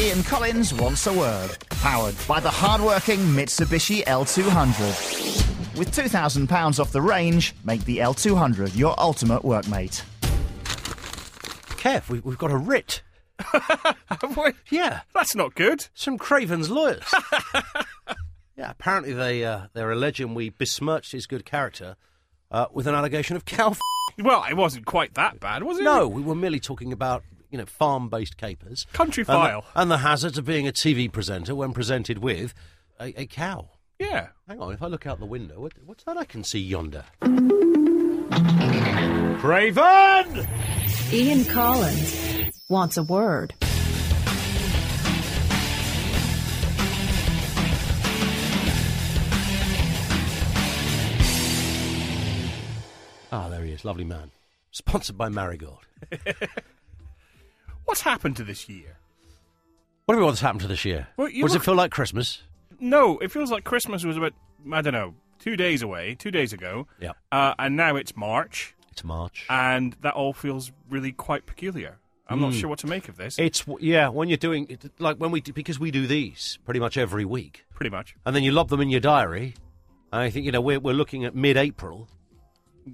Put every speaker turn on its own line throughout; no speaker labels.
Ian Collins wants a word. Powered by the hard-working Mitsubishi L200. With £2,000 off the range, make the L200 your ultimate workmate.
Kev, we, we've got a writ.
Wait,
Yeah,
that's not good.
some Craven's lawyers. yeah, apparently they uh, they're alleging we besmirched his good character uh, with an allegation of cow. F-
Well, it wasn't quite that bad, was it?
no, we were merely talking about you know farm-based capers,
Country
and the-
file.
and the, hazards of being a TV presenter when presented with a, a cow.
Yeah.
Hang on, if I look out the window, what, what's that I can see yonder? Craven!
Ian Collins wants a word.
Ah, there he is, lovely man. Sponsored by Marigold.
What's happened to this year?
What do we want what's happened to this year?
Well,
What does
look-
it feel like Christmas?
No, it feels like Christmas was about, I don't know, two days away, two days ago.
Yeah.
Uh, and now it's March,
It's March.
and that all feels really quite peculiar. I'm not sure what to make of this,
It's yeah, when you're doing it, like when we do, because we do these pretty much every week,
pretty much.
and then you lob them in your diary. And I think you know we're we're looking at mid-April.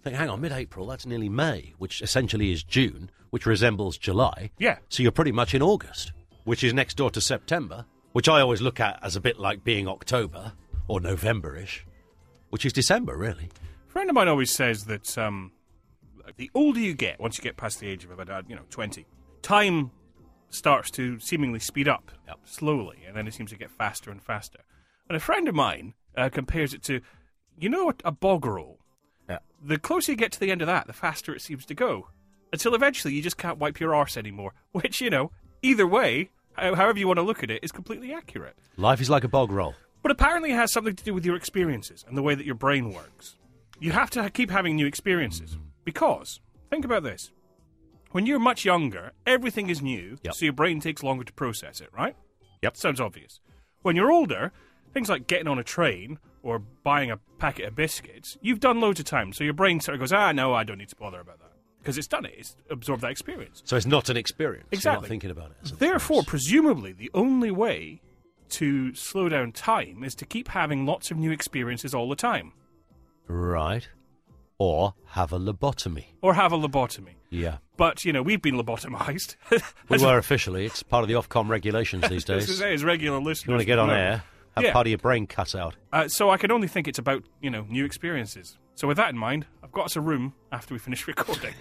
Think, hang on, mid-April. That's nearly May, which essentially is June, which resembles July.
Yeah.
So you're pretty much in August, which is next door to September, which I always look at as a bit like being October or November-ish, which is December really.
A friend of mine always says that um, the older you get, once you get past the age of about, you know, 20, time starts to seemingly speed up
Yep.
slowly, and then it seems to get faster and faster. And a friend of mine uh, compares it to, you know, a bog roll.
Yeah.
The closer you get to the end of that, the faster it seems to go. Until eventually you just can't wipe your arse anymore. Which, you know, either way, however you want to look at it, is completely accurate.
Life is like a bog roll.
But apparently, it has something to do with your experiences and the way that your brain works. You have to keep having new experiences mm-hmm. because think about this: when you're much younger, everything is new,
Yep.
so your brain takes longer to process it. Right?
Yep.
Sounds obvious. When you're older, things like getting on a train or buying a packet of biscuits, you've done loads of times, so your brain sort of goes, "Ah, no, I don't need to bother about that." Because it's done it, it's absorbed that experience.
So it's not an experience. You're
Exactly.
not thinking about it.
Therefore,
experience.
presumably, the only way to slow down time is to keep having lots of new experiences all the time.
Right. Or have a lobotomy.
Or have a lobotomy.
Yeah.
But, you know, we've been lobotomized.
We were officially. It's part of the Ofcom regulations these days.
as regular listeners.
you want to get on
know.
air, have
Yeah.
part of your brain cut out.
Uh, so I can only think it's about, you know, new experiences. So with that in mind, I've got us a room after we finish recording.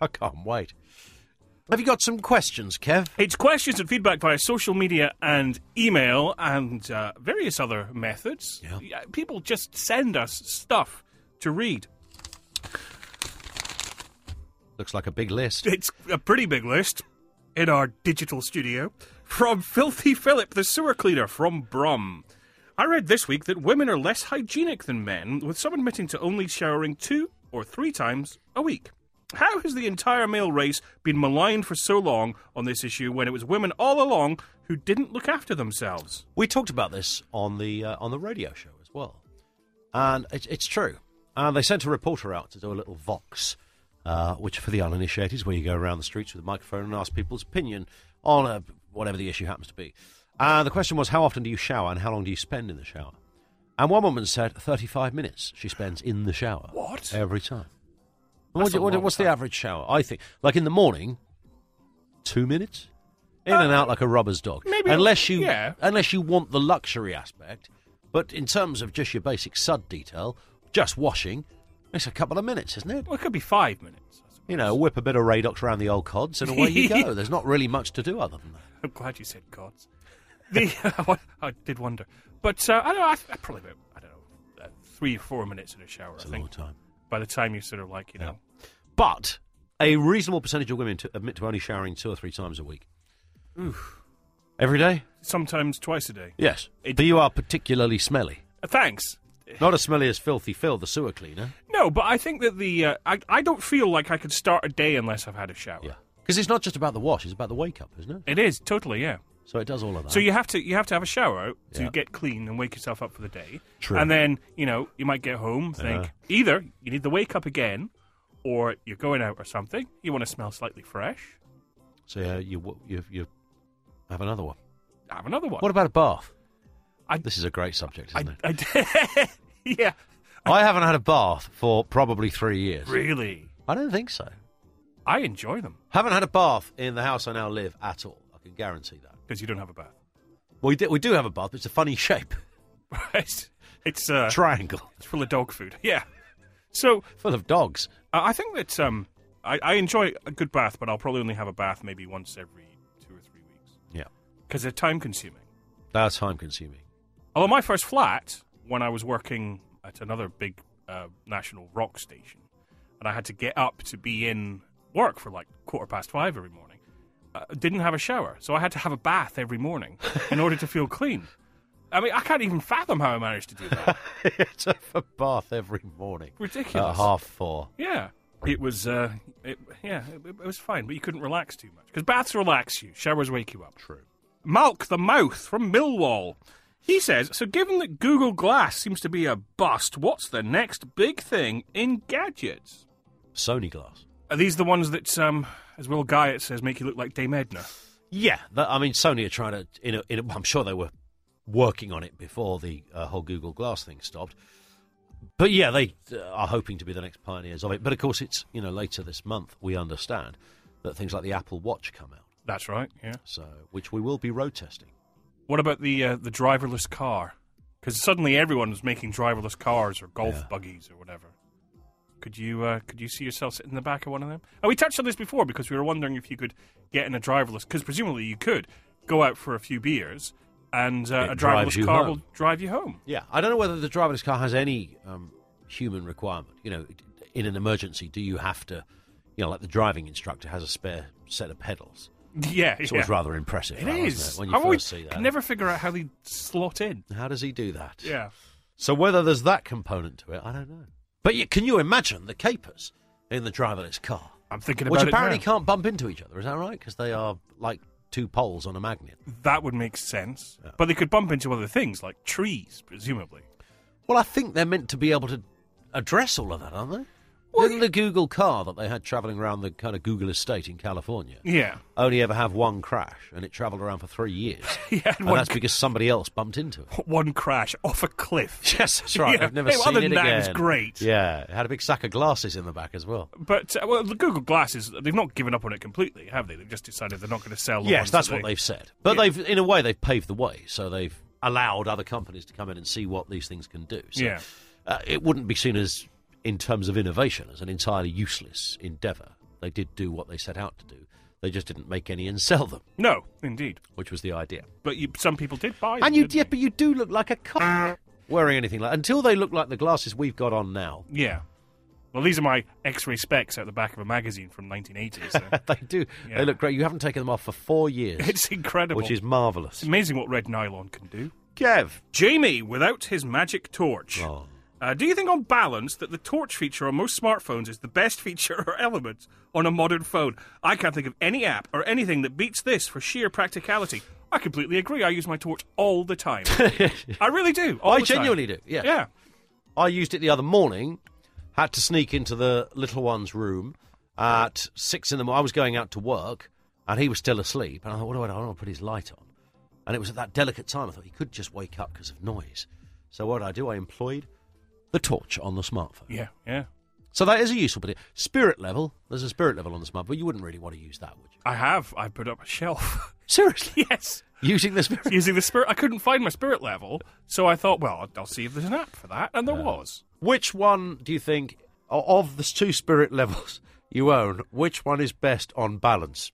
I can't wait. Have you got some questions, Kev?
It's questions and feedback via social media and email and uh, various other methods.
Yeah.
People just send us stuff to read.
Looks like a big list.
It's a pretty big list in our digital studio. From Filthy Philip, the sewer cleaner from Brum. I read this week that women are less hygienic than men, with some admitting to only showering two or three times a week. How has the entire male race been maligned for so long on this issue when it was women all along who didn't look after themselves?
We talked about this on the uh, on the radio show as well, and it's, it's true. And they sent a reporter out to do a little vox, uh, which for the uninitiated is where you go around the streets with a microphone and ask people's opinion on uh, whatever the issue happens to be. And the question was, how often do you shower and how long do you spend in the shower? And one woman said 35 minutes she spends in the shower.
What?
Every time. What what- what's the average shower? I think, like in the morning, two minutes, in and out like a rubber's dog.
Uh, maybe-
unless you,
yeah.
unless you want the luxury aspect. But in terms of just your basic sud detail, just washing, it's a couple of minutes, isn't it?
Well, it could be five minutes.
You know, whip a bit of Radox around the old cods, and away you go. There's not really much to do other than that.
I'm glad you said gods. The I did wonder, but uh, I don't know. I, I probably about I don't know uh, three or four minutes in a shower.
It's
I
a
think
long time.
by the time you sort of like you know.
But a reasonable percentage of women to admit to only showering two or three times a week. Every day?
Sometimes twice a day.
Yes.
It-
but you are particularly smelly.
Uh, thanks.
Not as smelly as Filthy Phil, the sewer cleaner.
No, but I think that the uh, I I don't feel like I could start a day unless I've had a shower.
Yeah. Because it's not just about the wash, it's about the wake up, isn't it?
It is totally yeah.
So it does all of that.
So you have to you have to have a shower to
Yeah.
get clean and wake yourself up for the day.
True.
And then you know you might get home uh-huh. think
Yeah.
either you need to wake up again, or you're going out or something. You want to smell slightly fresh.
So yeah, you, you, you, Have another one.
Have another one.
What about a bath?
I-
this is a great subject, isn't
I,
it?
I, yeah.
I haven't had a bath for probably three years.
Really?
I don't think so.
I enjoy them
Haven't had a bath in the house I now live at all. I can guarantee that.
because you don't have a bath.
Well, we, do, we do have a bath, but it's a funny shape.
Right? It's uh,
Triangle.
it's full of dog food. Yeah. So
Full of dogs.
I I think that um, I, I enjoy a good bath, but I'll probably only have a bath maybe once every two or three weeks
Yeah.
because they're time consuming.
That's time consuming.
Although my first flat, when I was working at another big uh, national rock station, and I had to get up to be in work for like quarter past five every morning, uh, didn't have a shower, so I had to have a bath every morning in order to feel clean. I mean, I can't even fathom how I managed to do that.
it's a bath every morning.
Ridiculous.
At half four.
Yeah, it was. Uh, it, yeah, it, it was fine, but you couldn't relax too much because baths relax you, showers wake you up.
True.
Malk the Mouth from Millwall. He says, so given that Google Glass seems to be a bust, what's the next big thing in gadgets?
Sony glass.
Are these the ones that, um, as Will Guyatt says, make you look like Dame Edna?
Yeah, that, I mean, Sony are trying to. In a, in a, I'm sure they were working on it before the uh, whole Google Glass thing stopped. But yeah, they uh, are hoping to be the next pioneers of it. But of course, it's you know later this month we understand that things like the Apple Watch come out,
That's right, yeah.
so which we will be road testing.
What about the uh, the driverless car? Because suddenly everyone was making driverless cars or golf
Yeah.
buggies or whatever. Could you uh, could you see yourself sitting in the back of one of them? And we touched on this before because we were wondering if you could get in a driverless. Because presumably you could go out for a few beers and uh, a driverless car
home.
will drive you home.
Yeah, I don't know whether the driverless car has any um, human requirement. You know, in an emergency, do you have to, you know, like the driving instructor has a spare set of pedals?
Yeah,
It's
yeah.
always rather impressive.
It
that,
is.
it, when you
I've
first
always
see that.
can never figure out how they slot in.
How does he do that?
Yeah.
So whether there's that component to it, I don't know. But you, can you imagine the capers in the driverless car,
I'm thinking about which
apparently
it now.
can't bump into each other? Is that right? Because they are like two poles on a magnet.
That would make sense. But they could bump into other things like trees, presumably.
Well, I think they're meant to be able to address all of that, aren't they?
Well,
Didn't the Google car that they had travelling around the kind of Google estate in California
Yeah.
only ever have one crash, and it travelled around for three years?
Yeah,
and
one,
that's because somebody else bumped into it.
one crash off a cliff.
Yes, that's right.
Yeah.
I've never
Hey,
seen
other
it
than that, it was
again.
great.
Yeah, it had a big sack of glasses in the back as well.
But uh, well, the Google Glasses, they've not given up on it completely, have they? They've just decided they're not going to sell. The
Yes,
ones
that's
that
what
they...
they've said. But
Yeah.
they've, in a way, they've paved the way. So they've allowed other companies to come in and see what these things can do. So,
Yeah.
uh, it wouldn't be seen as, in terms of innovation, as an entirely useless endeavour. They did do what they set out to do. They just didn't make any and sell them,
No, indeed.
which was the idea.
But you, some people did buy them.
And you,
didn't
yeah, but you do look like a cop wearing anything like until they look like the glasses we've got on now.
Yeah. Well, these are my X-ray specs out the back of a magazine from 1980. So
they do.
Yeah.
They look great. You haven't taken them off for four years,
it's incredible.
which is marvellous.
it's amazing what red nylon can do.
Kev.
Jamie, without his magic torch.
Oh.
Uh, do you think, on balance, that the torch feature on most smartphones is the best feature or element on a modern phone? I can't think of any app or anything that beats this for sheer practicality. I completely agree. I use my torch all the time. I really do.
I
the time.
genuinely do. Yeah.
Yeah.
I used it the other morning. Had to sneak into the little one's room at six in the morning. I was going out to work, and he was still asleep. And I thought, what do I do? I don't want to put his light on. And it was at that delicate time. I thought he could just wake up because of noise. So what did I do? I employed the torch on the smartphone.
Yeah. Yeah.
So that is a useful bit. Spirit level. There's a spirit level on the smartphone, but you wouldn't really want to use that, would you?
I have. I put up a shelf.
Seriously,
yes.
using the spirit.
Using the spirit. I couldn't find my spirit level, so I thought, well, I'll, I'll see if there's an app for that, and there was.
Which one do you think of the two spirit levels you own? Which one is best on balance?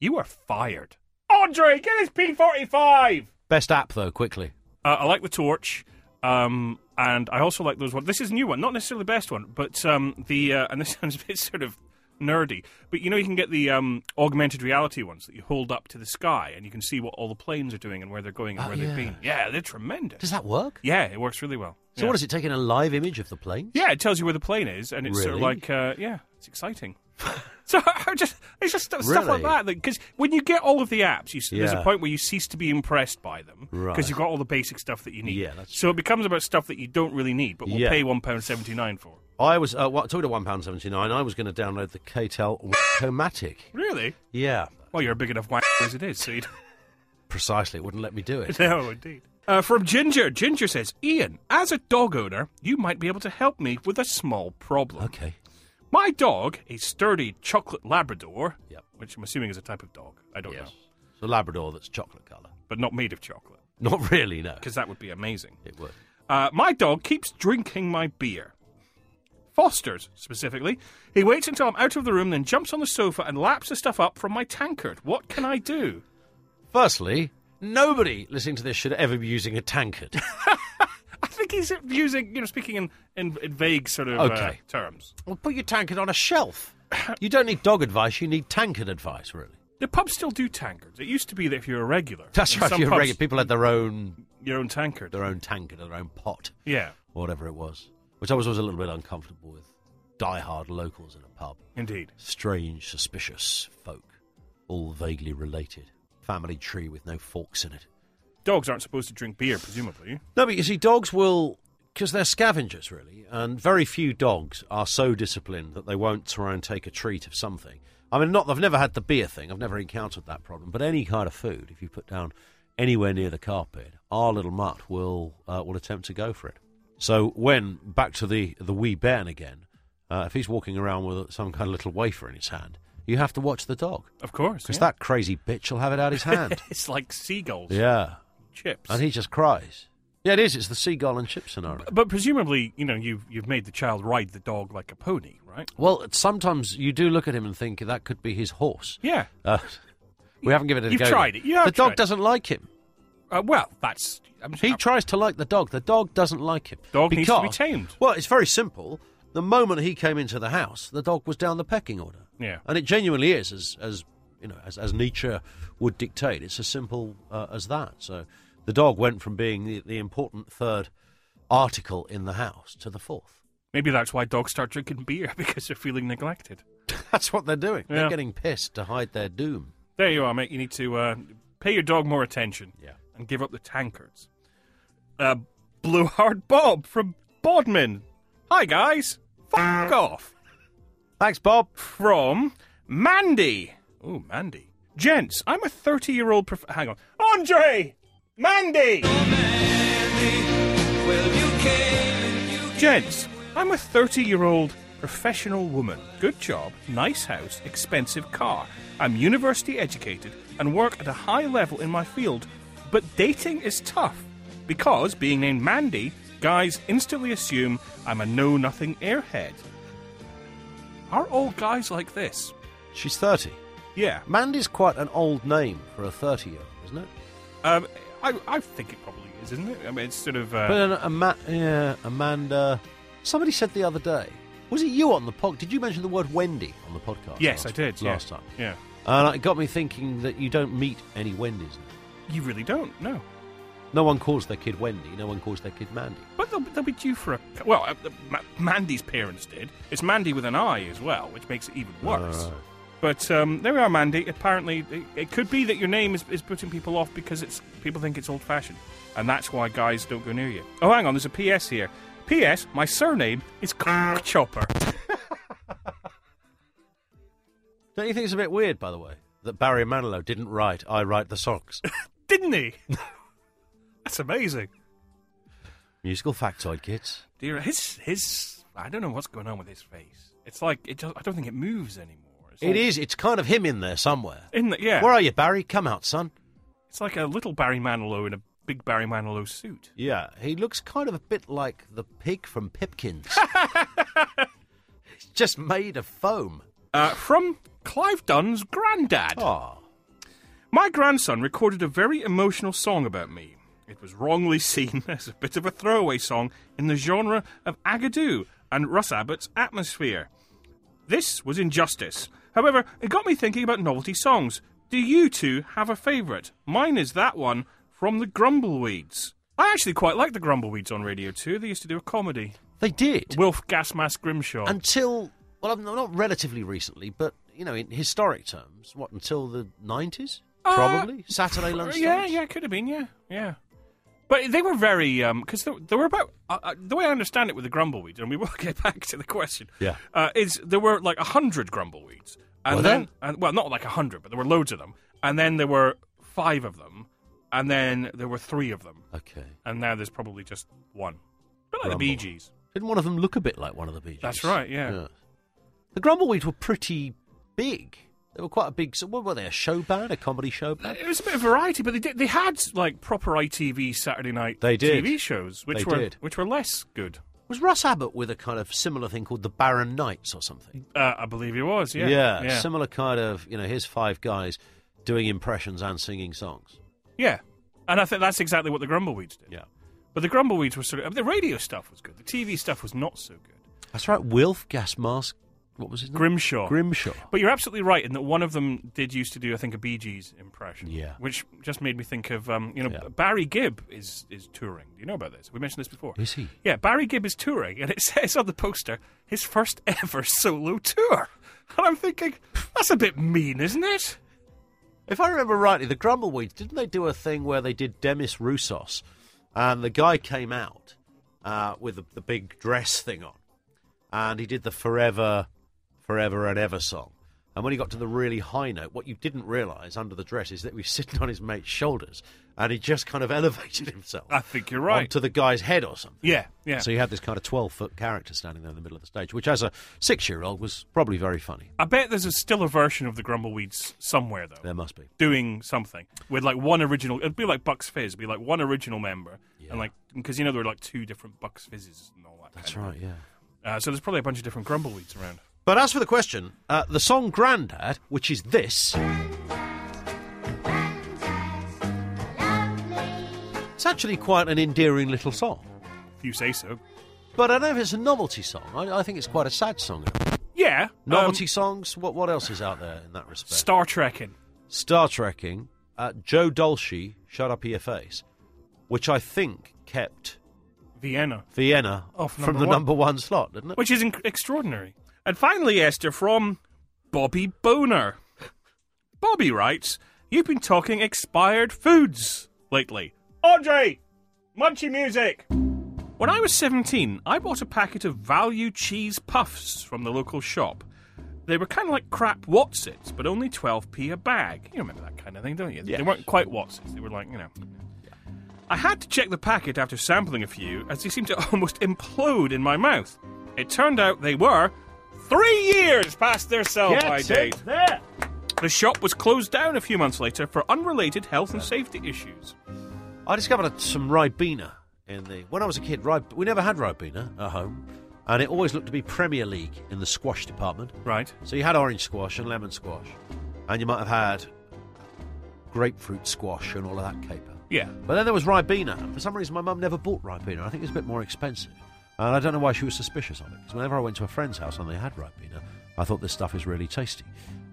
You are fired. Andre, get his P45!
Best app though, quickly.
Uh, I like the torch, um, and I also like those ones. This is a new one, not necessarily the best one, but um, the uh, and this sounds a bit sort of nerdy, but you know you can get the um, augmented reality ones that you hold up to the sky and you can see what all the planes are doing and where they're going and
Oh,
where
yeah.
they've been. Yeah, they're tremendous.
Does that work?
yeah, it works really well.
So
yeah.
what is it taking a live image of the plane?
Yeah, it tells you where the plane is, and it's sort of like uh, yeah, It's exciting. so I just it's just stuff, stuff like that because when you get all of the apps, you, s there's a point where you cease to be impressed by them because
Right.
you've got all the basic stuff that you need.
Yeah, that's
so it becomes about stuff that you don't really need, but will
Yeah.
pay one pound seventy nine for.
I was uh, what, talking to one pound seventy nine. I was going to download the KTEL Wackomatic.
Really?
Yeah,
Well, you're a big enough whack as it is, so you
precisely. It wouldn't let me do it.
No, indeed. Uh, from Ginger. Ginger says, Ian, as a dog owner, you might be able to help me with a small problem.
Okay.
My dog, a sturdy chocolate Labrador,
Yep.
which I'm assuming is a type of dog. I don't know.
Yes. It's a Labrador that's chocolate colour.
But not made of chocolate,
Not really. No.
because that would be amazing.
It would.
Uh, my dog keeps drinking my beer. Foster's, specifically. He waits until I'm out of the room, then jumps on the sofa and laps the stuff up from my tankard. What can I do?
Firstly, nobody listening to this should ever be using a tankard.
I think he's using, you know, speaking in, in, in vague sort of uh,
Okay.
terms.
well, put your tankard on a shelf. You don't need dog advice. You need tankard advice, really.
The pubs still do tankards. It used to be that if you're a regular,
That's right.
some
You're
pubs,
regular. People had their own
your own tankard.
their own tankard, their own pot,
Yeah,
or whatever it was, which I was always a little bit uncomfortable with. Die-hard locals in a pub,
indeed.
strange, suspicious folk, all vaguely related. Family tree with no forks in it.
Dogs aren't supposed to drink beer, presumably.
No, but you see, dogs will, because they're scavengers, really, and very few dogs are so disciplined that they won't try and take a treat of something. I mean, not, I've never had the beer thing, I've never encountered that problem, but any kind of food, if you put down anywhere near the carpet, our little mutt will, uh, will attempt to go for it. So when, back to the, the wee bairn again, uh, if he's walking around with some kind of little wafer in his hand, you have to watch the dog,
Of course,
because
yeah.
that crazy bitch will have it out his hand.
it's like seagulls,
yeah.
Chips.
And he just cries. Yeah, it is. It's the seagull and chip scenario.
but presumably, you know, you've you've made the child ride the dog like a pony, right?
Well, sometimes you do look at him and think that could be his horse.
Yeah.
Uh, we haven't given it a
You've
go.
tried it. You have
the dog
tried it.
doesn't like him.
Uh, well, that's I'm,
He tries to like the dog. The dog doesn't like him.
Dog needs to be tamed.
Well, it's very simple. The moment he came into the house, the dog was down the pecking order.
Yeah.
and it genuinely is, as as you know, as, as Nietzsche would dictate. It's as simple uh, as that. So the dog went from being the, the important third article in the house to the fourth.
maybe that's why dogs start drinking beer because they're feeling neglected.
That's what they're doing.
Yeah.
They're getting pissed to hide their doom.
There you are, mate. You need to uh, pay your dog more attention.
Yeah.
And give up the tankards. Uh, Blue Heart Bob from Bodmin. Hi, guys. Fuck off.
Thanks, Bob.
From Mandy. Oh, Mandy. Gents, I'm a 30 year old. Prof- hang on. Andre! Mandy! Gents, I'm a 30 year old professional woman. Good job, nice house, expensive car. I'm university educated and work at a high level in my field, but dating is tough because, being named Mandy, guys instantly assume I'm a know nothing airhead. Are all guys like this?
She's 30.
Yeah.
Mandy's quite an old name for a 30 year old, isn't it?
Um, I, I think it probably is, isn't it? I mean, it's sort of. Uh,
But an, Ama- yeah, Amanda. Somebody said the other day, was it you on the pod? Did you mention the word Wendy on the podcast?
yes,
last,
I did. yeah.
Last time.
Yeah.
And it got me thinking that you don't meet any Wendy's. now.
You really don't, no.
No one calls their kid Wendy, no one calls their kid Mandy.
But they'll, they'll be due for a. Well, uh, Ma- Mandy's parents did. It's Mandy with an I as well, which makes it even worse.
Alright.
But um, there we are, Mandy. Apparently, it, it could be that your name is, is putting people off because it's people think it's old fashioned. And that's why guys don't go near you. Oh, hang on, there's a PS here. PS, my surname is Chopper.
Don't you think it's a bit weird, by the way, that Barry Manilow didn't write I Write the Songs?
Didn't he? that's amazing.
Musical factoid, kids.
Dear, his his I don't know what's going on with his face. It's like it. Just, I don't think it moves anymore. It's
It
all-
is, it's kind of him in there somewhere.
In the, yeah,
Where are you, Barry? Come out, son.
it's like a little Barry Manilow in a big Barry Manilow suit.
Yeah, he looks kind of a bit like the pig from Pipkins. He's just made of foam.
Uh, from Clive Dunn's granddad.
Oh,
My grandson recorded a very emotional song about me. It was wrongly seen as a bit of a throwaway song in the genre of Agadoo and Russ Abbott's Atmosphere. This was injustice. However, it got me thinking about novelty songs. Do you two have a favourite? Mine is that one from the Grumbleweeds. I actually quite like the Grumbleweeds on Radio 2. They used to do a comedy.
they did.
Wilf Gasmask Grimshaw.
Until Well, not relatively recently, but you know, in historic terms, what until the nineties,
Uh,
probably Saturday lunchtime.
Yeah, yeah, could have been, yeah, yeah. But they were very because there, there were about uh, uh, the way I understand it with the grumbleweed, and we will get back to the question.
Yeah.
uh, is there were like a hundred grumbleweeds, and
Were
then and, well, not like a hundred, but there were loads of them, and then there were five of them, and then there were three of them,
Okay.
and now there's probably just one. Bit like
Grumble.
the Bee Gees.
Didn't one of them look a bit like one of the Bee Gees?
That's right, yeah.
The Grumbleweeds were pretty big. They were quite a big. So what were they? A show band, a comedy show band?
It was a bit of variety, but they did, they had like proper ITV Saturday night
They did.
TV shows, which
They
were
did.
which were less good.
Was Russ Abbott with a kind of similar thing called the Barron Knights or something?
Uh, I believe he was. Yeah, yeah,
similar kind of. You know, here's five guys doing impressions and singing songs.
Yeah. And I think that's exactly what the Grumbleweeds did.
Yeah,
But the Grumbleweeds were sort of. The radio stuff was good. The TV stuff was not so good.
that's right. Wilf Gas Mask. What was his name?
Grimshaw.
Grimshaw.
But you're absolutely right in that one of them did used to do, I think, a Bee Gees impression.
Yeah.
Which just made me think of, um, you know,
Yeah.
Barry Gibb is, is touring. Do you know about this? We mentioned this before.
Is he?
Yeah, Barry Gibb is touring, and it says on the poster, his first ever solo tour. And I'm thinking, that's a bit mean, isn't it?
If I remember rightly, the Grumbleweeds didn't they do a thing where they did Demis Roussos, and the guy came out uh, with the, the big dress thing on, and he did the Forever, Forever and Ever song. And when he got to the really high note, what you didn't realise under the dress is that he was sitting on his mate's shoulders, and he just kind of elevated himself.
I think you're right.
Onto the guy's head or something.
Yeah, yeah.
So you had this kind of 12 foot character standing there in the middle of the stage, which as a six year old was probably very funny.
I bet there's a, still a version of the Grumbleweeds somewhere, though.
There must be.
doing something with like one original. It'd be like Bucks Fizz. It'd be like one original member, and like because you know there were like two different Bucks Fizzes and all that.
That's
kind of
right, yeah.
Uh, so there's probably a bunch of different Grumbleweeds around.
But as for the question, uh, the song Grandad, which is this, it's actually quite an endearing little song.
If you say so.
But I don't know if it's a novelty song. I, I think it's quite a sad song.
Yeah,
Novelty
um,
songs, what, what else is out there in that respect?
Star Trekking.
Star Trekking, uh, Joe Dolce, Shut Up Your Face, which I think kept
Vienna,
Vienna
Off
from
number
the number one slot, didn't it?
which is inc- extraordinary. And finally, Esther from Bobby Boner. Bobby writes, "You've been talking expired foods lately." Andre, munchy music. When I was 17, I bought a packet of value cheese puffs from the local shop. They were kind of like crap Wotsits, but only 12p a bag. You remember that kind of thing, don't you? They weren't quite Wotsits. They were like, you know. I had to check the packet after sampling a few, as they seemed to almost implode in my mouth. It turned out they were three years past their sell-by date.
there.
The shop was closed down a few months later for unrelated health and safety issues.
I discovered some Ribena in the when I was a kid. Rib, we never had Ribena at home, and it always looked to be Premier League in the squash department.
Right.
So you had orange squash and lemon squash, and you might have had grapefruit squash and all of that caper.
Yeah.
But then there was Ribena, and for some reason my mum never bought Ribena. I think it's a bit more expensive. And I don't know why she was suspicious of it, because whenever I went to a friend's house and they had Ribena, I thought this stuff is really tasty.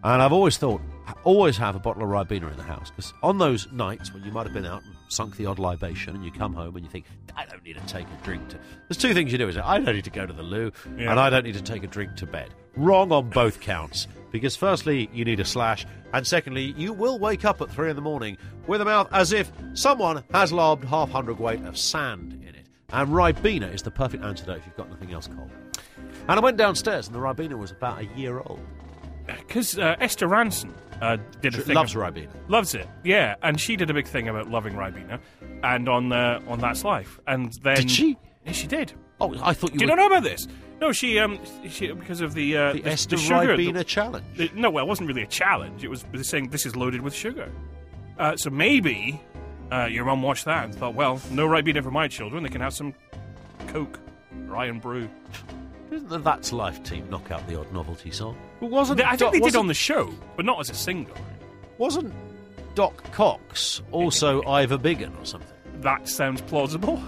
And I've always thought, always have a bottle of Ribena in the house, because on those nights when you might have been out and sunk the odd libation and you come home and you think, I don't need to take a drink to... There's two things you do, is it? I don't need to go to the loo,
Yeah.
and I don't need to take a drink to bed. Wrong on both counts. Because firstly, you need a slash, and secondly, you will wake up at three in the morning with a mouth as if someone has lobbed half hundredweight of sand. And Ribena is the perfect antidote if you've got nothing else cold. And I went downstairs, and the Ribena was about a year old.
Because uh, Esther Rantzen uh, did a
She
thing.
loves Ribena.
Loves it, yeah. And she did a big thing about loving Ribena, and on uh, on That's Life. And then
Did she?
Yeah, she did.
Oh, I thought you
Do you
were
not know about this? No, she um she because of the uh,
the, Esther
sugar.
Ribena
the-
challenge.
the- no, well, it wasn't really a challenge. It was it was saying this is loaded with sugar. Uh, so maybe uh, your mum watched that and thought, well, no Ribena for my children. They can have some Coke, or Irn-Bru.
Didn't the That's Life team knock out the odd novelty song? Well, wasn't
I think
Doc-
they did on the show, but not as a single.
Wasn't Doc Cox also Ivor Biggun or something?
That sounds plausible.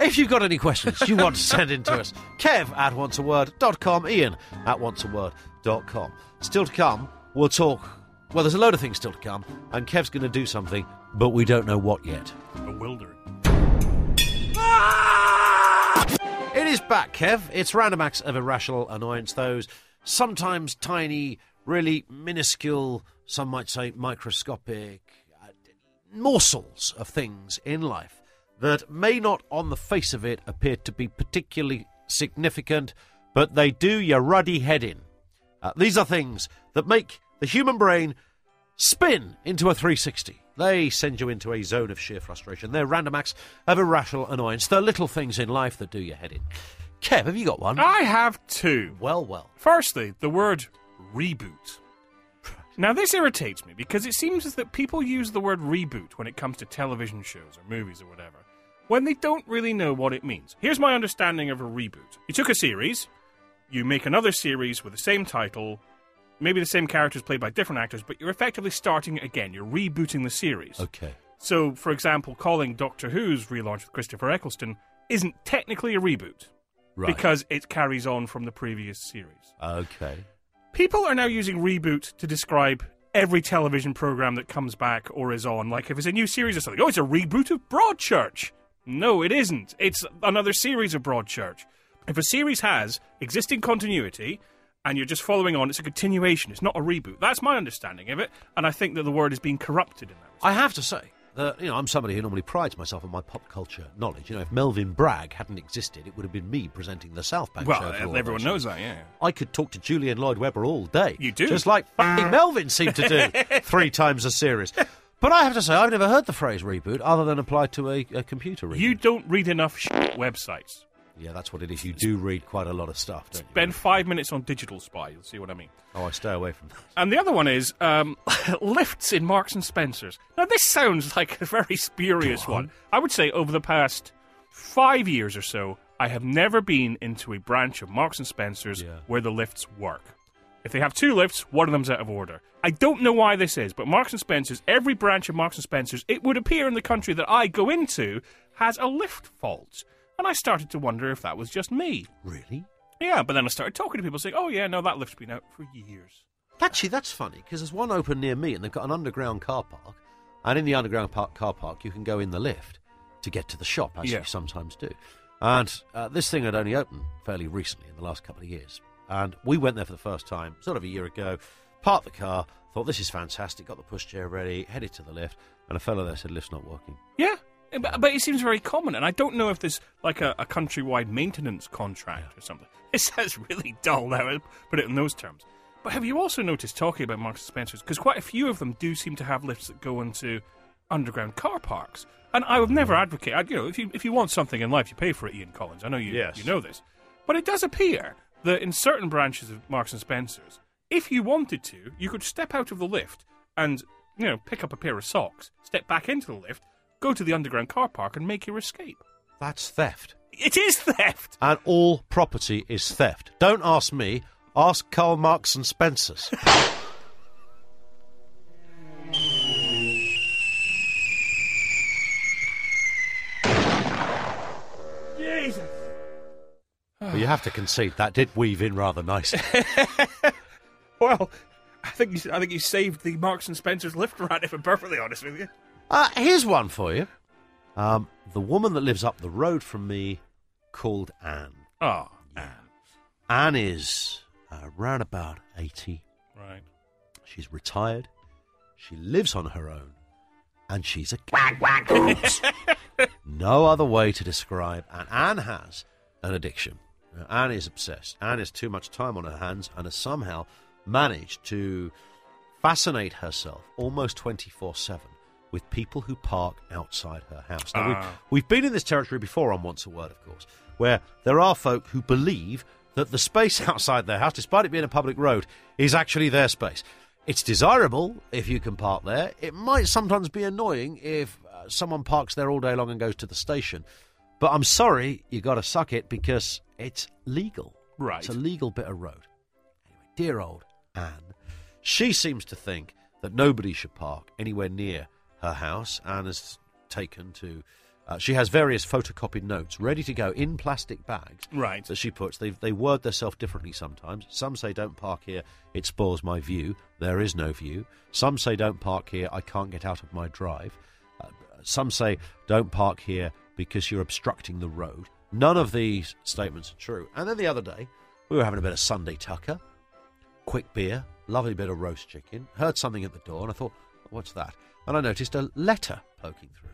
If you've got any questions you want to send in to us, kev at onceaword.com, ian at onceaword.com. Still to come, we'll talk. Well, there's a load of things still to come, and Kev's going to do something, but we don't know what yet.
Bewildering.
It is back, Kev. It's random acts of irrational annoyance. Those sometimes tiny, really minuscule, some might say microscopic uh, morsels of things in life that may not on the face of it appear to be particularly significant, but they do your ruddy head in. Uh, these are things that make the human brain spin into a 360. They send you into a zone of sheer frustration. They're random acts of irrational annoyance. They're little things in life that do your head in. Kev, have you got one?
I have two.
Well, well.
Firstly, the word reboot. Now, this irritates me because it seems as that people use the word reboot when it comes to television shows or movies or whatever, when they don't really know what it means. Here's my understanding of a reboot you took a series, you make another series with the same title, maybe the same characters played by different actors, but you're effectively starting again. You're rebooting the series.
Okay.
So, for example, calling Doctor Who's relaunch with Christopher Eccleston isn't technically a reboot
Right.
because it carries on from the previous series.
Okay.
People are now using reboot to describe every television program that comes back or is on. Like if it's a new series or something, oh, it's a reboot of Broadchurch. No, it isn't. It's another series of Broadchurch. If a series has existing continuity and you're just following on, it's a continuation. It's not a reboot. That's my understanding of it, and I think that the word is being corrupted in that. Respect.
I have to say that you know I'm somebody who normally prides myself on my pop culture knowledge. You know, if Melvyn Bragg hadn't existed, it would have been me presenting the South Bank
Well,
show. for uh, all
everyone knows that, yeah.
I could talk to Julian Lloyd Webber all day.
You do.
just like Melvin seemed to do three times a series. But I have to say, I've never heard the phrase reboot other than applied to a, a computer reboot.
You don't read enough websites.
Yeah, that's what it is. You do read quite a lot of stuff, don't you?
Spend five minutes on Digital Spy. You'll see what I mean.
Oh, I stay away from that.
And the other one is um, lifts in Marks and Spencers. Now, this sounds like a very spurious one. I would say over the past five years or so, I have never been into a branch of Marks and Spencers
Yeah.
where the lifts work. If they have two lifts, one of them's out of order. I don't know why this is, but Marks and Spencers, every branch of Marks and Spencers, it would appear in the country that I go into, has a lift fault. And I started to wonder if that was just me.
Really?
Yeah, but then I started talking to people saying, "Oh yeah, no, that lift's been out for years."
Actually, that's funny because there's one open near me, and they've got an underground car park. And in the underground park, car park, you can go in the lift to get to the shop, as
Yeah.
you sometimes do. And uh, this thing had only opened fairly recently, in the last couple of years. And we went there for the first time, sort of a year ago. Parked the car, thought this is fantastic. Got the pushchair ready, headed to the lift, and a fellow there said, "Lift's not working."
Yeah, Eh, but, but it seems very common, and I don't know if there's like a, a countrywide maintenance contract or something. It sounds really dull now, I eh? put it in those terms. But have you also noticed, talking about Marks and Spencers, because quite a few of them do seem to have lifts that go into underground car parks, and I would never mm. advocate. I, you know, if you if you want something in life, you pay for it, Ian Collins. I know you
Yes.
you know this, but it does appear that in certain branches of Marks and Spencers, if you wanted to, you could step out of the lift and you know pick up a pair of socks, step back into the lift, go to the underground car park, and make your escape.
That's theft.
It is theft.
And all property is theft. Don't ask me. Ask Karl Marx and Spencers.
Jesus.
Well, you have to concede that did weave in rather nicely.
Well, I think you, I think you saved the Marks and Spencers lift rant. If I'm perfectly honest with you.
Uh, here's one for you. Um, the woman that lives up the road from me called Anne.
Oh,
Anne Anne is uh, round about 80.
right.
She's retired. She lives on her own. And she's a quack quack. No other way to describe Anne. Anne has an addiction. Now, Anne is obsessed. Anne has too much time on her hands and has somehow managed to fascinate herself almost 24 7 with people who park outside her house. Now, we,
Ah.
we've been in this territory before on Wants a Word, of course, where there are folk who believe that the space outside their house, despite it being a public road, is actually their space. It's desirable if you can park there. It might sometimes be annoying if uh, someone parks there all day long and goes to the station. But I'm sorry, you got to suck it because it's legal.
Right.
It's a legal bit of road. Anyway, dear old Anne, she seems to think that nobody should park anywhere near her house and has taken to. Uh, she has various photocopied notes ready to go in plastic bags
Right.
that she puts. They, they word themselves differently sometimes. Some say, don't park here, it spoils my view. There is no view. Some say, don't park here, I can't get out of my drive. Uh, some say, don't park here because you're obstructing the road. None of these statements are true. And then the other day, we were having a bit of Sunday tucker, quick beer, lovely bit of roast chicken, heard something at the door, and I thought, what's that? And I noticed a letter poking through.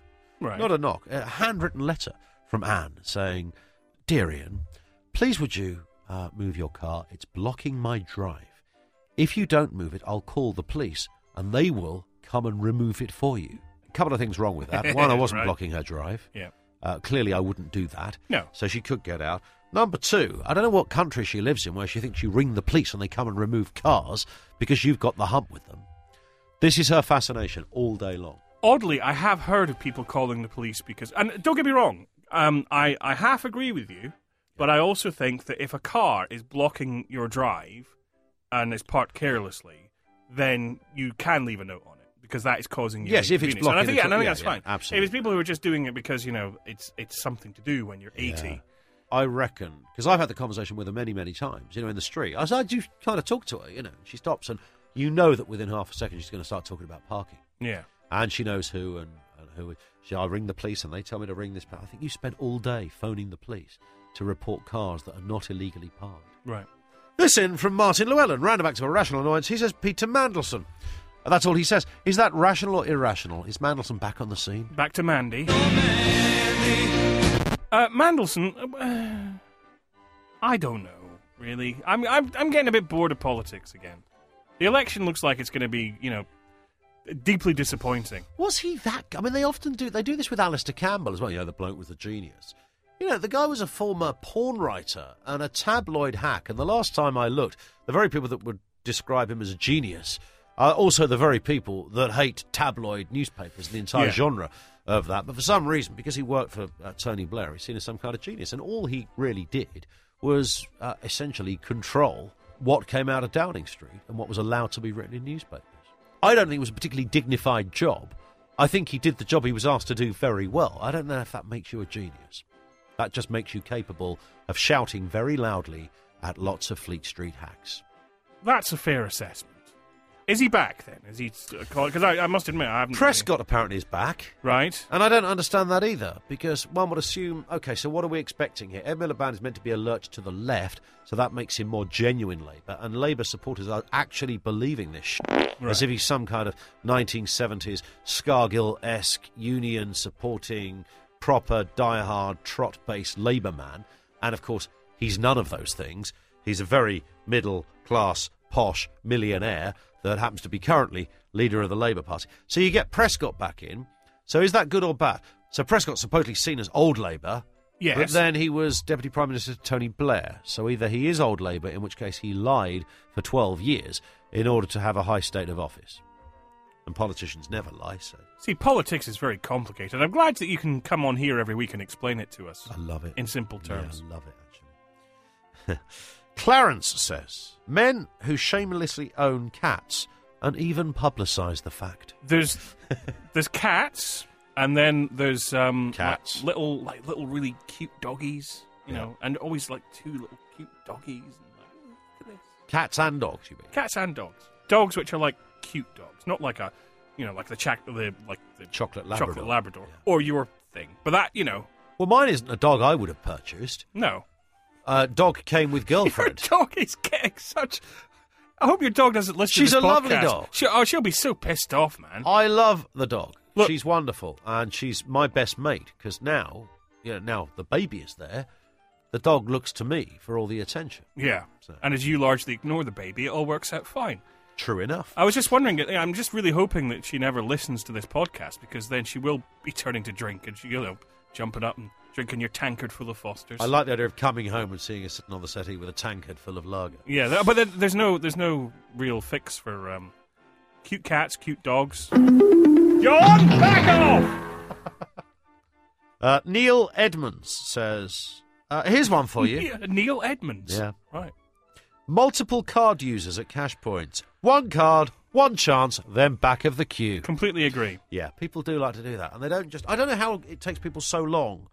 Right.
Not a knock, a handwritten letter from Anne saying, Dear Ian, please would you uh, move your car? It's blocking my drive. If you don't move it, I'll call the police and they will come and remove it for you. A couple of things wrong with that. One, I wasn't
Right.
blocking her drive.
Yeah.
Uh, clearly, I wouldn't do that.
No.
So she could get out. Number two, I don't know what country she lives in where she thinks you ring the police and they come and remove cars because you've got the hump with them. This is her fascination all day long.
Oddly, I have heard of people calling the police because, and don't get me wrong, um, I, I half agree with you, but I also think that if a car is blocking your drive and is parked carelessly, then you can leave a note on it because that is causing you.
Yes, if it's
inconvenience. and I
blocking
think,
the-
and I think
yeah,
that's
yeah,
fine.
absolutely.
If it's people who are just doing it because you know it's it's something to do when you're eighty.
Yeah. I reckon because I've had the conversation with her many, many times. You know, in the street, I said, "You kind of talk to her." You know, she stops, and you know that within half a second she's going to start talking about parking,
Yeah.
and she knows who and, and who. She, I ring the police, and they tell me to ring this. I think you spent all day phoning the police to report cars that are not illegally parked.
Right.
This in from Martin Llewellyn, roundabout to a rational annoyance. He says Peter Mandelson. And that's all he says. Is that rational or irrational? Is Mandelson back on the scene?
Back to Mandy. Uh, Mandelson, uh, I don't know really. I'm I'm I'm getting a bit bored of politics again. The election looks like it's going to be, you know, deeply disappointing.
Was he that? I mean, they often do. They do this with Alastair Campbell as well. You know, the bloke was a genius. You know, the guy was a former porn writer and a tabloid hack. And the last time I looked, the very people that would describe him as a genius are also the very people that hate tabloid newspapers, and the entire
Yeah.
genre of that. But for some reason, because he worked for uh, Tony Blair, he's seen as some kind of genius. And all he really did was uh, essentially control what came out of Downing Street and what was allowed to be written in newspapers. I don't think it was a particularly dignified job. I think he did the job he was asked to do very well. I don't know if that makes you a genius. That just makes you capable of shouting very loudly at lots of Fleet Street hacks.
That's a fair assessment. Is he back then? Is he? Because uh, I, I must admit, I haven't.
Prescott apparently is back.
Right.
And I don't understand that either, because one would assume, okay, so what are we expecting here? Ed Miliband is meant to be alert to the left, so that makes him more genuine Labour, and Labour supporters are actually believing this sh- as if he's some kind of 1970s Scargill-esque union-supporting, proper, die-hard, trot-based Labour man. And of course, he's none of those things. He's a very middle-class, posh millionaire that happens to be currently leader of the Labour Party. So you get Prescott back in. So is that good or bad? So Prescott's supposedly seen as old Labour.
Yes.
But then he was Deputy Prime Minister to Tony Blair. So either he is old Labour, in which case he lied for 12 years in order to have a high state of office. And politicians never lie, so
See, politics is very complicated. I'm glad that you can come on here every week and explain it to us
I love it.
in simple terms.
Yeah, I love it, actually. Clarence says men who shamelessly own cats and even publicise the fact.
There's there's cats, and then there's um
Cats.
like little like little really cute doggies, you
Yeah.
know, and always like two little cute doggies. And like, "Oh, look at this.
Cats and dogs, you mean?
Cats and dogs. Dogs which are like cute dogs, not like a you know like the chac- the like the
Chocolate Labrador.
chocolate Labrador
Yeah.
or your thing. But that you know
Well, mine isn't a dog I would have purchased.
no.
Uh, dog came with girlfriend.
Your dog is getting such. I hope your dog doesn't listen
She's
to this
a lovely
podcast.
dog.
She, oh, she'll be so pissed off, man.
I love the dog.
Look-
she's wonderful, and she's my best mate because now, you know, now the baby is there. The dog looks to me for all the attention.
Yeah.
So-
And as you largely ignore the baby, it all works out fine.
True enough.
I was just wondering, I'm just really hoping that she never listens to this podcast because then she will be turning to drink and she, you know, jumping up and drinking your tankard full of Fosters.
I like the idea of coming home and seeing her sitting on the settee with a tankard full of lager.
Yeah, th- but there- there's no there's no real fix for um, cute cats, cute dogs. John, back off!
Uh, Neil Edmonds says, uh, "Here's one for you."
Yeah, Neil Edmonds.
Yeah.
Right.
Multiple card users at cash points. One card, one chance, then back of the queue.
Completely agree.
Yeah, people do like to do that, and they don't just. I don't know how it takes people so long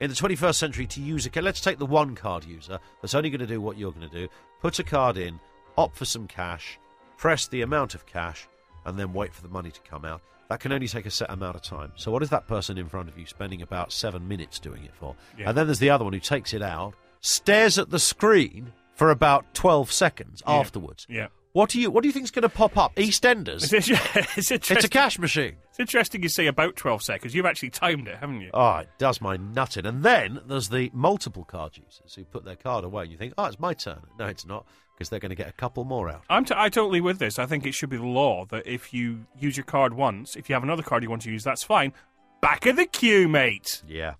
in the 21st century to use a. card. Let's take the one card user that's only going to do what you're going to do. Put a card in, opt for some cash, press the amount of cash, and then wait for the money to come out. That can only take a set amount of time. So, what is that person in front of you spending about seven minutes doing it for?
Yeah.
And then there's the other one who takes it out, stares at the screen for about 12 seconds afterwards.
Yeah.
What do you What do you think's going to pop up? EastEnders.
It's, it's,
It's a cash machine.
It's interesting you say about 12 seconds. You've actually timed it, haven't you?
Oh, it does my nutting. And then there's the multiple card users who put their card away and you think, oh, it's my turn. No, it's not, because they're going to get a couple more out.
I'm, t- I totally with this. I think it should be the law that if you use your card once, if you have another card you want to use, that's fine. Back of the queue, mate.
Yeah,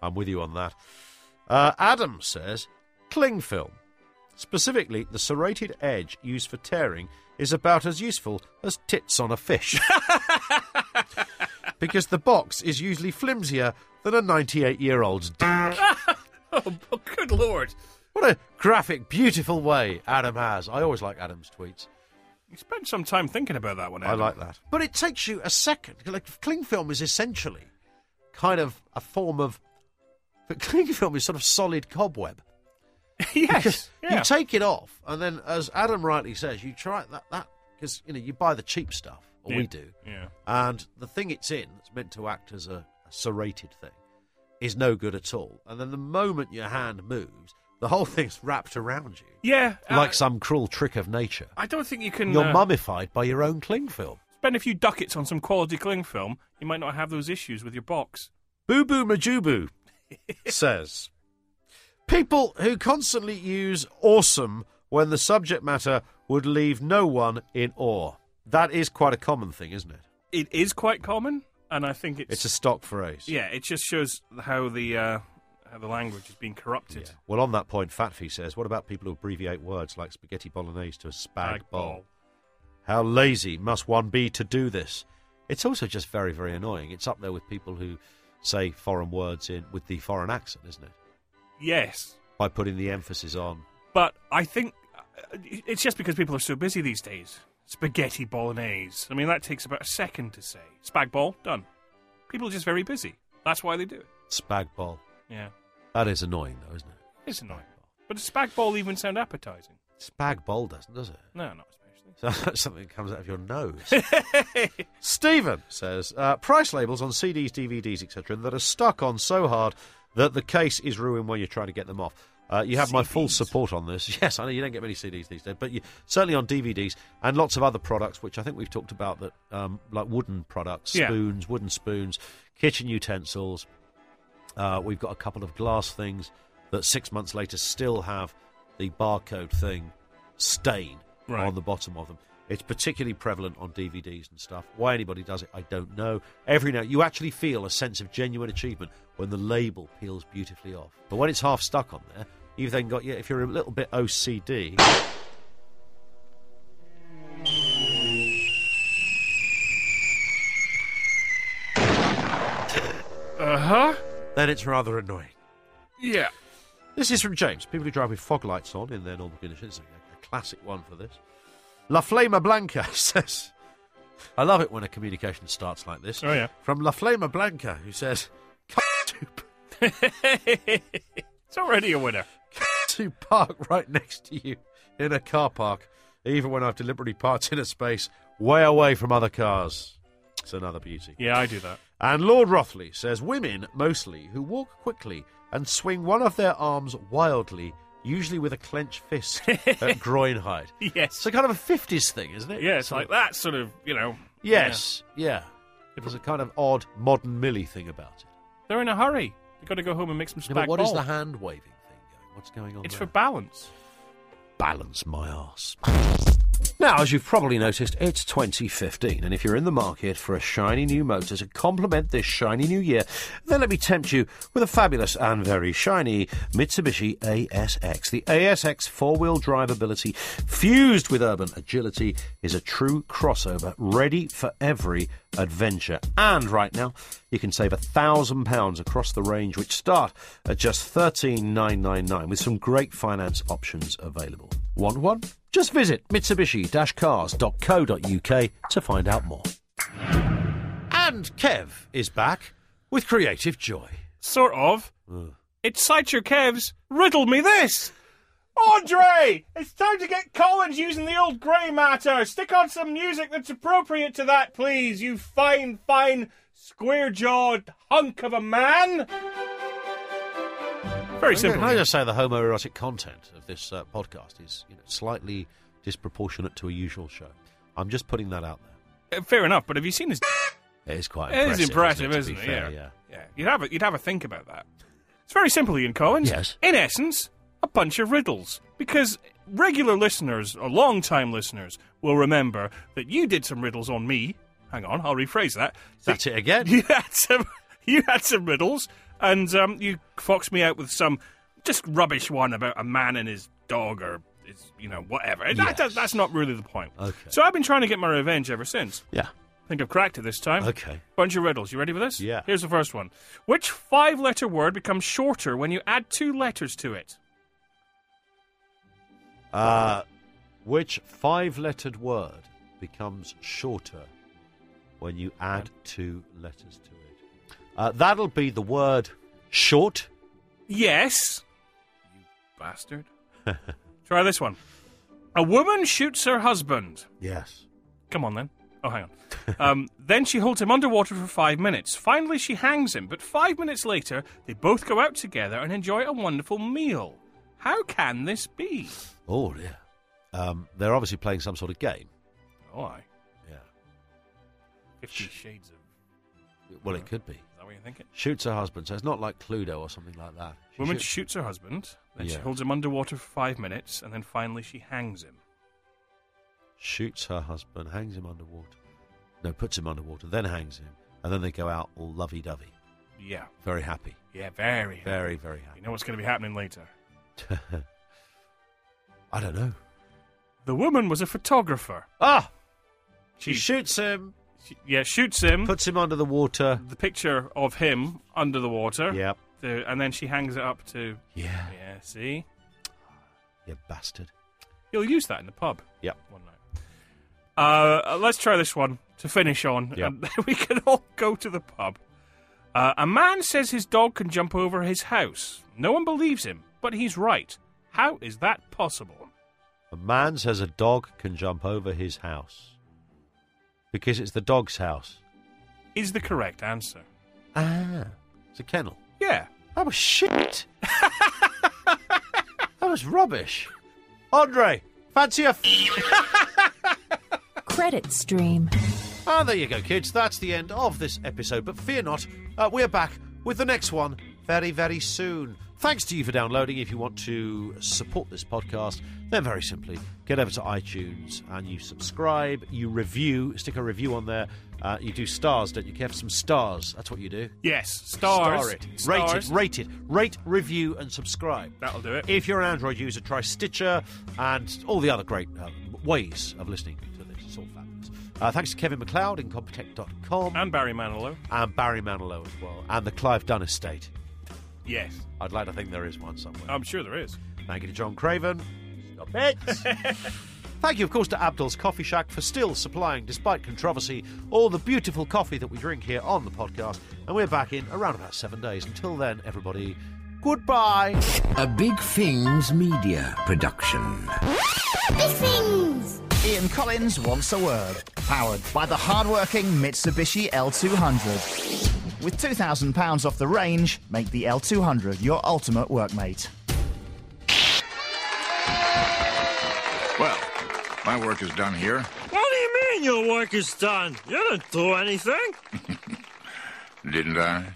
I'm with you on that. Uh, Adam says cling film. Specifically, the serrated edge used for tearing is about as useful as tits on a fish. because the box is usually flimsier than a 98 year old's dick.
Oh, good lord.
What a graphic, beautiful way Adam has. I always like Adam's tweets.
You spent some time thinking about that one,
I like that. But it takes you a second. Like cling film is essentially kind of a form of. But cling film is sort of solid cobweb.
yes. Yeah.
You take it off, and then, as Adam rightly says, you try that that because you know you buy the cheap stuff, or
Yeah.
we do,
yeah.
and the thing it's in that's meant to act as a, a serrated thing is no good at all. And then the moment your hand moves, the whole thing's wrapped around you
Yeah.
like
uh,
some cruel trick of nature.
I don't think you can
You're
uh,
mummified by your own cling film.
spend a few ducats on some quality cling film. You might not have those issues with your box.
Boo Boo Majubu says People who constantly use awesome when the subject matter would leave no one in awe. That is quite a common thing, isn't it?
It is quite common, and I think it's,
It's a stock phrase.
yeah. It just shows how the uh, how the language is being corrupted.
Well, on that point, Fatfy says, what about people who abbreviate words like spaghetti bolognese to a spag,
Bag
bowl? How lazy must one be to do this? It's also just very, very annoying. It's up there with people who say foreign words in with the foreign accent, isn't it?
Yes,
By putting the emphasis on.
but I think uh, it's just because people are so busy these days. Spaghetti bolognese. I mean, that takes about a second to say. Spag bol done. People are just very busy. That's why they do it.
Spag.
Yeah,
That is annoying, though, isn't it?
it's annoying. But does spag bol even sound appetizing?
Spag doesn't, does it?
No, not especially.
So something that comes out of your nose. Stephen says uh, price labels on CDs, DVDs, etc., that are stuck on so hard that the case is ruined when you're trying to get them off. Uh, you have my full support on this. Yes, I know you don't get many CDs these days, but you, certainly on DVDs and lots of other products, which I think we've talked about, that um, like wooden products,
Yeah.
spoons, wooden spoons, kitchen utensils. Uh, we've got a couple of glass things that six months later still have the barcode thing stain
Right.
on the bottom of them. It's particularly prevalent on DVDs and stuff. Why anybody does it, I don't know. Every now you actually feel a sense of genuine achievement when the label peels beautifully off. But when it's half stuck on there, you've then got. If you're a little bit OCD,
Uh huh.
then it's rather annoying.
Yeah.
This is from James. People who drive with fog lights on in their normal conditions. A, a classic one for this. La Flama Blanca says, I love it when a communication starts like this.
Oh, yeah.
From La Flama Blanca, who says,
it's already a winner.
to park right next to you in a car park, even when I've deliberately parked in a space way away from other cars. It's another beauty.
Yeah, I do that.
And Lord Rothley says women, mostly, who walk quickly and swing one of their arms wildly, usually with a clenched fist at groin height.
Yes.
It's a kind of a 50s thing, isn't it?
Yeah, it's
Sort
like
of-
that sort of, you know.
Yes, yeah. There's a kind of odd modern Millie thing about it.
They're in a hurry. They've got to go home and make some
Yeah, but what is
bol.
the hand waving thing going? What's going on
It's
there?
for balance.
balance my arse. Now, as you've probably noticed, it's 2015, and if you're in the market for a shiny new motor to complement this shiny new year, then let me tempt you with a fabulous and very shiny Mitsubishi ASX. The ASX four-wheel drive ability fused with urban agility is a true crossover ready for every adventure. And right now, you can save a thousand pounds across the range, which start at just thirteen nine nine nine, with some great finance options available. Want one? Just visit Mitsubishi-cars.co.uk to find out more. And Kev is back with creative joy.
Sort of. Mm. It's Sideshow Kev's Riddle Me This! Andre! It's time to get Collins using the old grey matter. Stick on some music that's appropriate to that, please, you fine, fine, square jawed hunk of a man! Very simple.
Can I just say the homoerotic content of this uh, podcast is you know, slightly disproportionate to a usual show. I'm just putting that out there.
Uh, Fair enough, but have you seen his?
It is quite
It
impressive.
is impressive,
isn't
isn't
it?
it?
To be fair,
yeah.
yeah.
yeah. You'd have a, you'd have a think about that. It's very simple, Ian Collins.
Yes.
In essence, a bunch of riddles. Because regular listeners, or long-time listeners, will remember that you did some riddles on me. Hang on, I'll rephrase that.
That's it again.
You had some, you had some riddles, and um, you foxed me out with some just rubbish one about a man and his dog, or his, you know, whatever. That- that- that's not really the point.
Okay.
So I've been trying to get my revenge ever since.
Yeah.
I think I've cracked it this time.
Okay.
Bunch of riddles. You ready for this?
Yeah.
Here's the first one. Which five letter word becomes shorter when you add two letters to it?
Uh, which five-lettered word becomes shorter when you add two letters to it? Uh, that'll be the word short.
Yes. You bastard. Try this one. A woman shoots her husband.
Yes.
Come on then. Oh, hang on. um, then she holds him underwater for five minutes. Finally, she hangs him, but five minutes later, they both go out together and enjoy a wonderful meal. How can this be?
Oh dear. Um, they're obviously playing some sort of game.
Oh, I.
Yeah.
Fifty Shades of.
Well, it could be.
That what you're thinking?
Shoots her husband, so it's not like Cluedo or something like that. She
Woman
shoots-
shoots her husband, then she
Yeah.
holds him underwater for five minutes, and then finally she hangs him.
shoots her husband, hangs him underwater. No, puts him underwater, then hangs him, and then they go out all lovey-dovey,
Yeah.
very happy,
Yeah, very.
very, very happy.
You know what's going to be happening later?
I don't know.
The woman was a photographer.
Ah,
She,
shoots him,
yeah, shoots him.
puts him under the water.
the picture of him under the water.
Yep.
The, and then she hangs it up to.
Yeah,
Yeah, see?
you bastard.
You'll use that in the pub
Yep.
one night. Uh, let's try this one to finish on,
Yep.
and then we can all go to the pub. Uh, a man says his dog can jump over his house. No one believes him, but he's right. How is that possible?
A man says a dog can jump over his house because it's the dog's house.
Is the correct answer?
Ah, it's a kennel.
Yeah.
That was shit. that was rubbish. Andre, fancy a. F-
Credit stream.
Ah, there you go, kids. That's the end of this episode. But fear not, uh, we're back with the next one very, very soon. Thanks to you for downloading. If you want to support this podcast, then very simply get over to iTunes and you subscribe, you review, stick a review on there. Uh, you do stars, don't you, Kev? Some stars. That's what you do.
Yes. Stars.
Star it.
Stars.
Rate it. Rate it. Rate, review, and subscribe.
That'll do it.
If you're an Android user, try Stitcher and all the other great uh, ways of listening to this. It's all fabulous. Uh, thanks to Kevin MacLeod, Incompetech.com,
And Barry Manilow.
and Barry Manilow as well, and the Clive Dunn estate.
Yes.
I'd like to think there is one somewhere.
I'm sure there is.
Thank you to John Craven. Stop it. Thank you, of course, to Abdul's Coffee Shack for still supplying, despite controversy, all the beautiful coffee that we drink here on the podcast. And we're back in around about seven days. Until then, everybody, goodbye.
A Big Things Media production. Big Things!
Ian Collins wants a word. Powered by the hard-working Mitsubishi L200. With £2,000 off the range, make the L200 your ultimate workmate.
Well, my work is done here.
What do you mean your work is done? You didn't do anything.
Didn't I?